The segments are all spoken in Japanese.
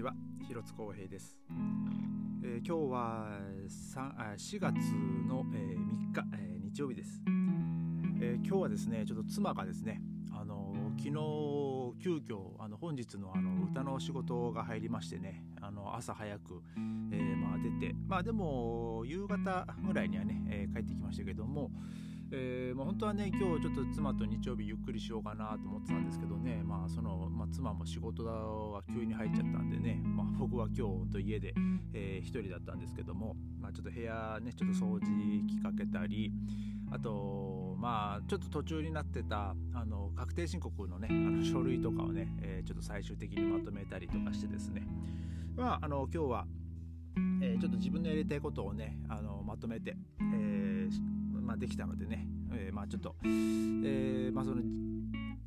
ちは。広津光平です、えー今日は3あ4月の、えー3日、えー日曜日です、えー今日はですねちょっと妻がですねあの昨日急遽あの本日のあの歌の仕事が入りましてねあの朝早く、えーまあ、出てまあでも夕方ぐらいにはね、えー帰ってきましたけどもえーまあ、本当はね今日ちょっと妻と日曜日ゆっくりしようかなと思ってたんですけどねまあその、まあ、妻も仕事が急に入っちゃったんでね、まあ、僕は今日本当家で、えー一人だったんですけども、まあ、ちょっと部屋ねちょっと掃除機かけたりあとまあちょっと途中になってたあの確定申告のねあの書類とかをね、えーちょっと最終的にまとめたりとかしてですね。まああの今日はえーちょっと自分のやりたいことをねあのまとめて、えーまあ、できたのでね、えーまあ、ちょっと、えーまあ、その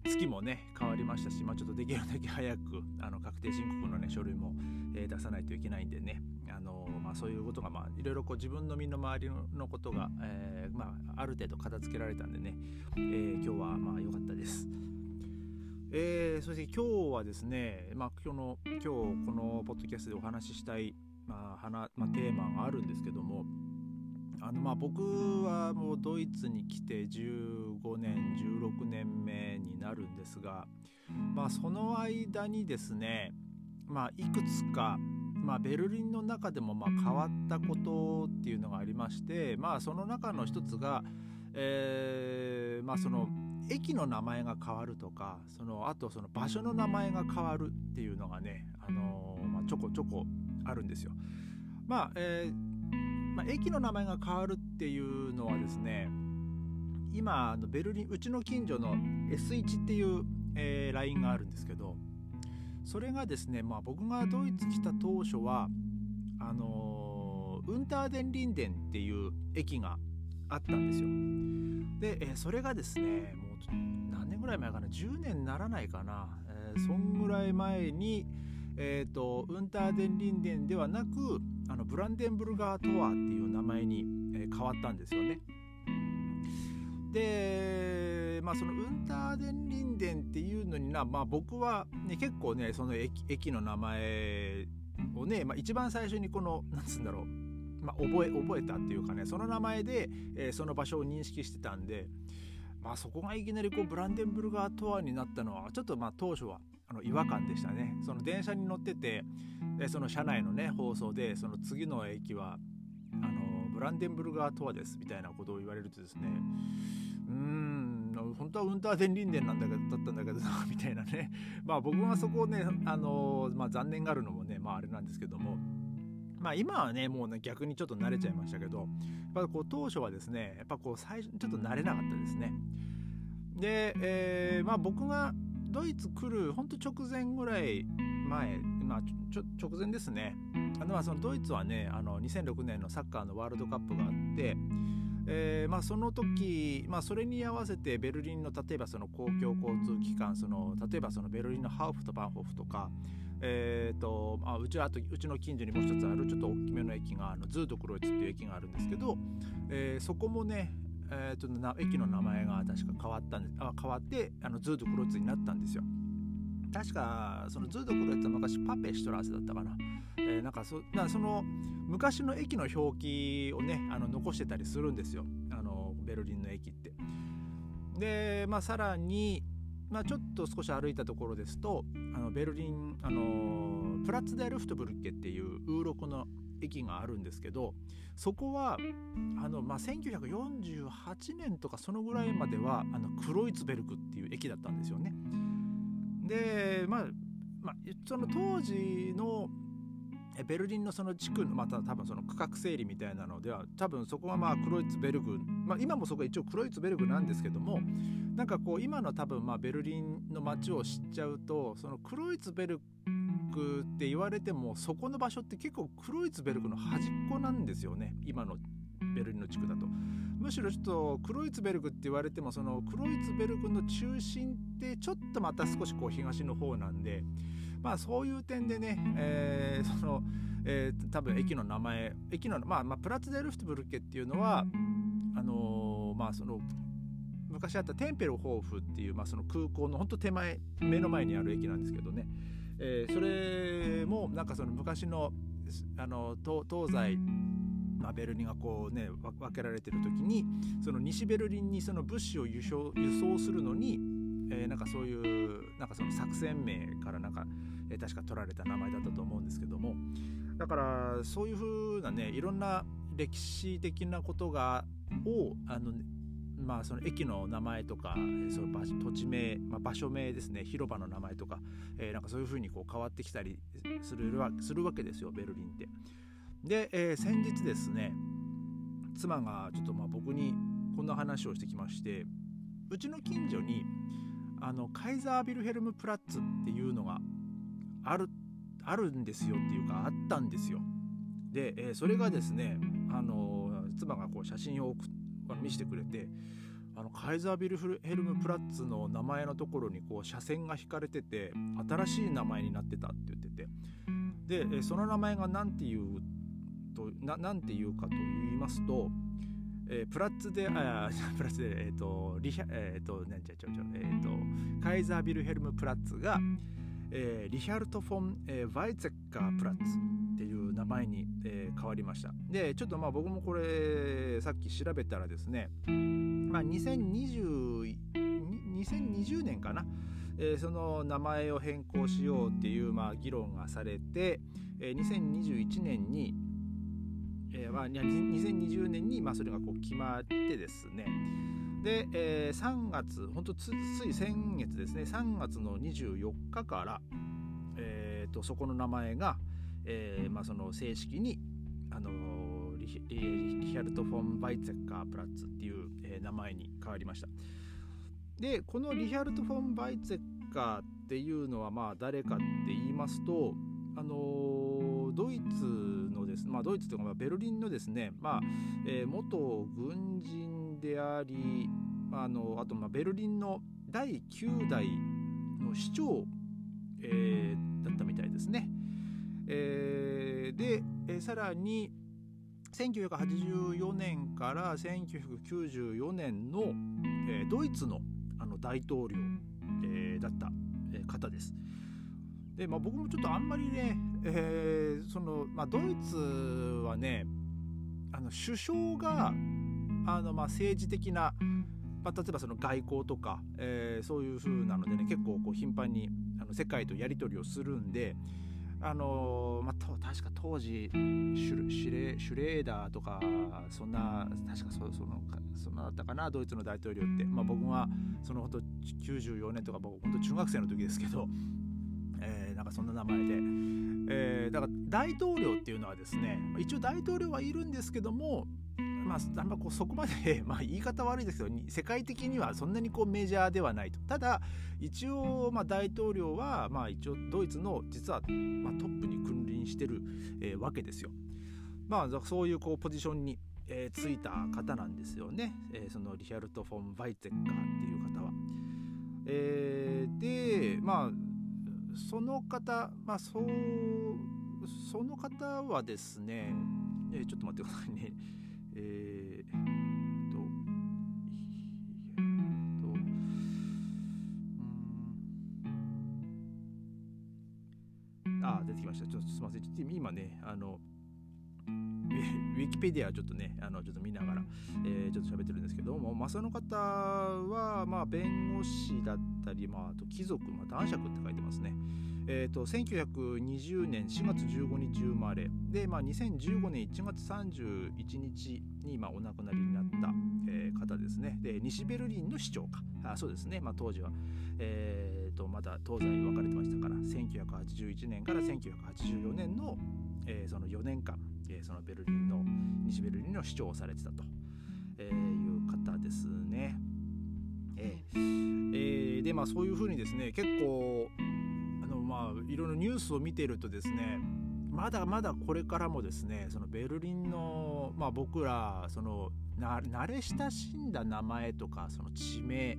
月もね変わりましたし、まあ、ちょっとできるだけ早くあの確定申告の、ね、書類も、えー出さないといけないんでねあの、まあ、そういうことが、まあ、いろいろこう自分の身の回りのことが、えーまあ、ある程度片付けられたんでね、えー今日はまあ良かったです。えーそして今日はですね、まあ、今日の今日このポッドキャストでお話ししたい、まあ話まあ、テーマがあるんですけどもあのまあ僕はもうドイツに来て15年16年目になるんですが、まあ、その間にですね、まあ、いくつか、まあ、ベルリンの中でもま変わったことっていうのがありまして、まあ、その中の一つが、えーまあ、その駅の名前が変わるとかそのあとその場所の名前が変わるっていうのがね、あのーま、ちょこちょこあるんですよ。まあえーまあ、駅の名前が変わるっていうのはですね今あのベルリンうちの近所の S1 っていう、えーラインがあるんですけどそれがですね、まあ、僕がドイツ来た当初はあのーウンターデンリンデンっていう駅があったんですよ。で、えーそれがですねもう何年ぐらい前かな10年ならないかな、えーそんぐらい前に、えー、とウンターデンリンデンではなくあのブランデンブルガートワーっていう名前に、えー変わったんですよね。で、まあ、そのウンターデンリンデンっていうのにな、まあ、僕は、ね、結構ねその駅の名前をね、まあ、一番最初にこのなんつうんだろう、まあ、覚え覚えたっていうかねその名前で、えーその場所を認識してたんで、まあ、そこがいきなりこうブランデンブルガートワーになったのはちょっとまあ当初はあの違和感でしたね。その電車に乗っててでその車内のね放送でその次の駅はあのブランデンブルガートワですみたいなことを言われるとですねうーん本当はウンターデンリンデンなんだけどだったんだけどな みたいなね。まあ僕がそこをねあの、まあ、残念があるのもねまああれなんですけどもまあ今はねもうね逆にちょっと慣れちゃいましたけどやっぱこう当初はですねやっぱこう最初ちょっと慣れなかったですね。で、えーまあ僕がドイツ来るほんと直前ぐらい前直前ですねあのまあそのドイツはねあの2006年のサッカーのワールドカップがあって、えーまあ、その時、まあ、それに合わせてベルリンの例えばその公共交通機関その例えばそのベルリンのハウフとバンホフとか、えーとまあ、うちはあとうちの近所にもう一つあるちょっと大きめの駅があのズードクロイツっていう駅があるんですけど、えーそこもねえーとな駅の名前が確か変わったんであ変わってあのズードクロイツになったんですよ。確かそのズードクロイツは昔パペシトラーセだったかな。えーなんかそだからその昔の駅の表記をねあの残してたりするんですよあのベルリンの駅って。でまあさらに、まあ、ちょっと少し歩いたところですとあのベルリンあのプラッツ・デ・ルフトブルッケっていうウーロコの駅があるんですけどそこはあの、まあ、1948年とかそのぐらいまではあのクロイツベルクっていう駅だったんですよね。でまあまあ、その当時のえベルリンのその地区のまた多分その区画整理みたいなのでは多分そこはまあクロイツベルグ、まあ、今もそこは一応クロイツベルグなんですけどもなんかこう今の多分まあベルリンの街を知っちゃうとそのクロイツベルグって言われてもそこの場所って結構クロイツベルグの端っこなんですよね。今のベルリンの地区だと。むしろちょっとクロイツベルグって言われてもそのクロイツベルグの中心ってちょっとまた少しこう東の方なんでまあそういう点でね、えー その、えー多分駅の名前駅のまあまあプラツデルフトブルケっていうのはあのーまあその昔あったテンペルホーフっていう、まあ、その空港のほんと手前目の前にある駅なんですけどね、ええー、それもなんかその昔のあの東西ま、ベルリンがこうね分けられてる時にその西ベルリンにその物資を輸送輸送するのに、えー、なんかそういうなんかその作戦名からなんか、えー、確か取られた名前だったと思うんですけどもだからそういうふうなねいろんな歴史的なことがをあのまあ、その駅の名前とかその場土地名、まあ、場所名ですね広場の名前とか、えー、なんかそういうふうにこう変わってきたりするするわけですよベルリンって。で、えー、先日ですね妻がちょっとまあ僕にこんな話をしてきましてうちの近所にあのカイザービルヘルムプラッツっていうのがあるあるんですよっていうかあったんですよ。で、えー、それがですねあの妻がこう写真を見せてくれてあのカイザービルヘルムプラッツの名前のところにこう斜線が引かれてて新しい名前になってたって言っててで、えー、その名前が何ていうとななんて言うかと言いますと、えー、プラッツであ プラッツでえっ、ー、とリヒャえっ、ー、となんちゃちゃちゃえっ、とカイザービルヘルムプラッツが、えリヒャルト・フォン、えー、ワイゼッカープラッツっていう名前に、え変わりました。でちょっとまあ僕もこれさっき調べたらですねまあ2020 2020年かな、えー、その名前を変更しようっていう、まあ、議論がされて、えー、2021年にえー、まあ、2020年に、まあ、それがこう決まってですね。で、えー、3月本当つつい先月ですね。3月の24日から、えーと、そこの名前が、えーまあ、その正式に、あのー、リヒリヒャルト・フォン・バイツェッカー・プラッツっていう、えー、名前に変わりました。でこのリヒャルト・フォン・バイツェッカーっていうのはまあ誰かって言いますとあのー、ドイツです、まあ、ドイツというかベルリンのですね、まあえー、元軍人でありあのあとまあベルリンの第9代の市長、えー、だったみたいですね。えー、で、えー、さらに1984年から1994年の、えー、ドイツのあの大統領、えー、だった、方です。で、まあ、僕もちょっとあんまりね、えー、その、まあ、ドイツはね、あの首相があの、まあ、政治的な、まあ、例えばその外交とか、えー、そういう風なのでね結構こう頻繁にあの世界とやり取りをするんで、あの、まあ、確か当時シュシュレシュレーダーとかそんな確かそそのそんなだったかなドイツの大統領って、まあ、僕はその本当94年とか僕本当中学生の時ですけどえー、なんかそんな名前で、えー、だから大統領っていうのはですね一応大統領はいるんですけどもまあ、あんまこうそこまで、まあ、言い方悪いですけど世界的にはそんなにこうメジャーではないとただ一応まあ大統領はまあ一応ドイツの実はまあトップに君臨してる、えー、わけですよ。まあそういうこうポジションに、えー、ついた方なんですよね、えー、そのリヒャルト・フォン・バイツェッカーっていう方は。えー、でまあその方、まあ、そうその方はですね、えー、ちょっと待ってくださいね。えー、と、えー、と、うん。あ、出てきました。ちょっとすみません。ちょっと今ね、あの、ウィキペディアちょっとね、あのちょっと見ながら、えー、ちょっと喋ってるんですけども、まあ、その方は、まあ、弁護士だったり、まあ、あと貴族、まあ、男爵って書いてますね。えーと、1920年4月15日生まれ。で、まあ、2015年1月31日に、まあ、お亡くなりになった、えー、方ですね。で西ベルリンの市長か。あそうですね、まあ、当時は、えーと、まだ東西に分かれてましたから1981年から1984年の、えー、その4年間、えー、そのベルリンの西ベルリンの市長をされてたと、えー、いう方ですね。えーえー、でまあそういうふうにですね結構あのまあいろいろニュースを見てるとですねまだまだこれからもですねそのベルリンの、まあ、僕らその慣れ親しんだ名前とかその地名、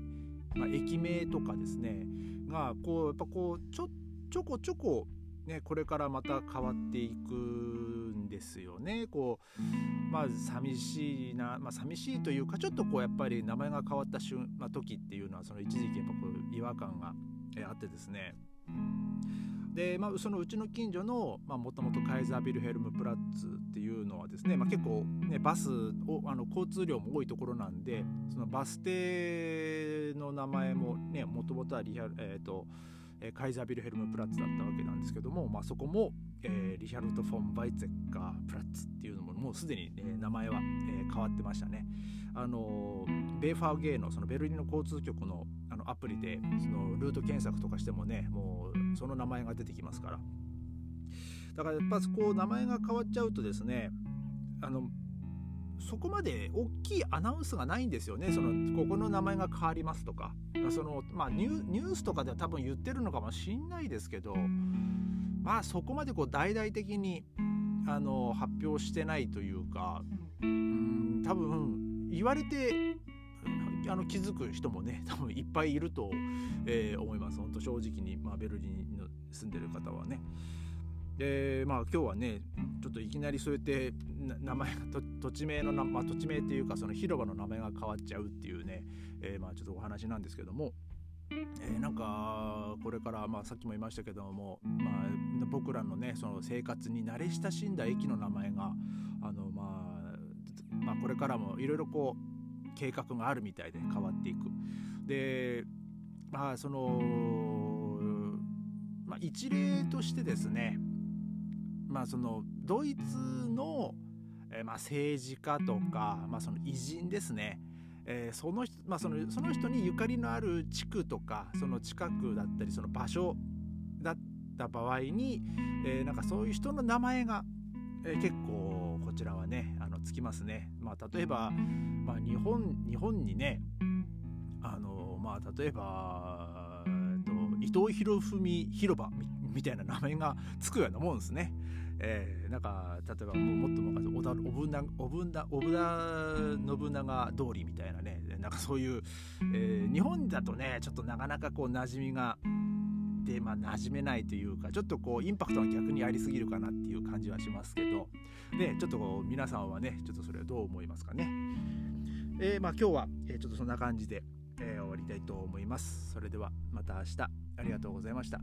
まあ、駅名とかですねがこうやっぱこうちょちょこちょこねこれからまた変わっていくですよね。こうまあ寂しいな、まあ、寂しいというかちょっとこうやっぱり名前が変わった瞬、まあ、時っていうのはその一時期やっぱこう違和感があってですね。で、まあ、そのうちの近所のもともとカイザービルヘルムプラッツっていうのはですね、まあ、結構、ね、バスをあの交通量も多いところなんでそのバス停の名前もねもともとはリハ、えーと、カイザービルヘルムプラッツだったわけなんですけども、まあ、そこも、えー、リヒャルト・フォン・バイツェッカー・プラッツっていうのももうすでに、ね、名前は、えー、変わってましたね。あのベーファーゲーのそのベルリンの交通局のあのアプリでそのルート検索とかしてもねもうその名前が出てきますから。だからやっぱこう名前が変わっちゃうとですねあのそこまで大きいアナウンスがないんですよね。そのここの名前が変わりますとか。その、まあ、ニュースとかでは多分言ってるのかもしんないですけどまあそこまでこう大々的にあの発表してないというかうん多分言われてあの気づく人もね 多分いっぱいいると、えー、思います本当正直に、まあ、ベルリンに住んでる方はね。でまあ今日はねちょっといきなりそうやって名前が土地名のな、まあ、土地名っていうかその広場の名前が変わっちゃうっていうね、えー、まあちょっとお話なんですけども、えー、なんかこれからまあさっきも言いましたけども、まあ、僕らのねその生活に慣れ親しんだ駅の名前があの、まあ、まあこれからもいろいろこう計画があるみたいで変わっていく。でまあその、まあ、一例としてですねまあ、そのドイツの、えー、まあ政治家とか、まあ、その偉人ですね、えー、その人まあ、そのその人にゆかりのある地区とかその近くだったりその場所った場合に、えー、なんかそういう人の名前が、えー、結構こちらはねあのつきますね。まあ、例えば、まあ、日本日本にねあの、まあ、例えば、えっと、伊藤博文広場みたいな名前がつくようなもんですね。えー、なんか例えばもっと昔織田おぶなおぶなおぶ信長通りみたいなねなんかそういう、えー、日本だとねちょっとなかなかこう馴染みがでまあ馴染めないというかちょっとこうインパクトが逆にありすぎるかなっていう感じはしますけどでちょっとこう皆さんはねちょっとそれはどう思いますかね。えー、まあ今日は、えー、ちょっとそんな感じで、えー、終わりたいと思います。それではまた明日ありがとうございました。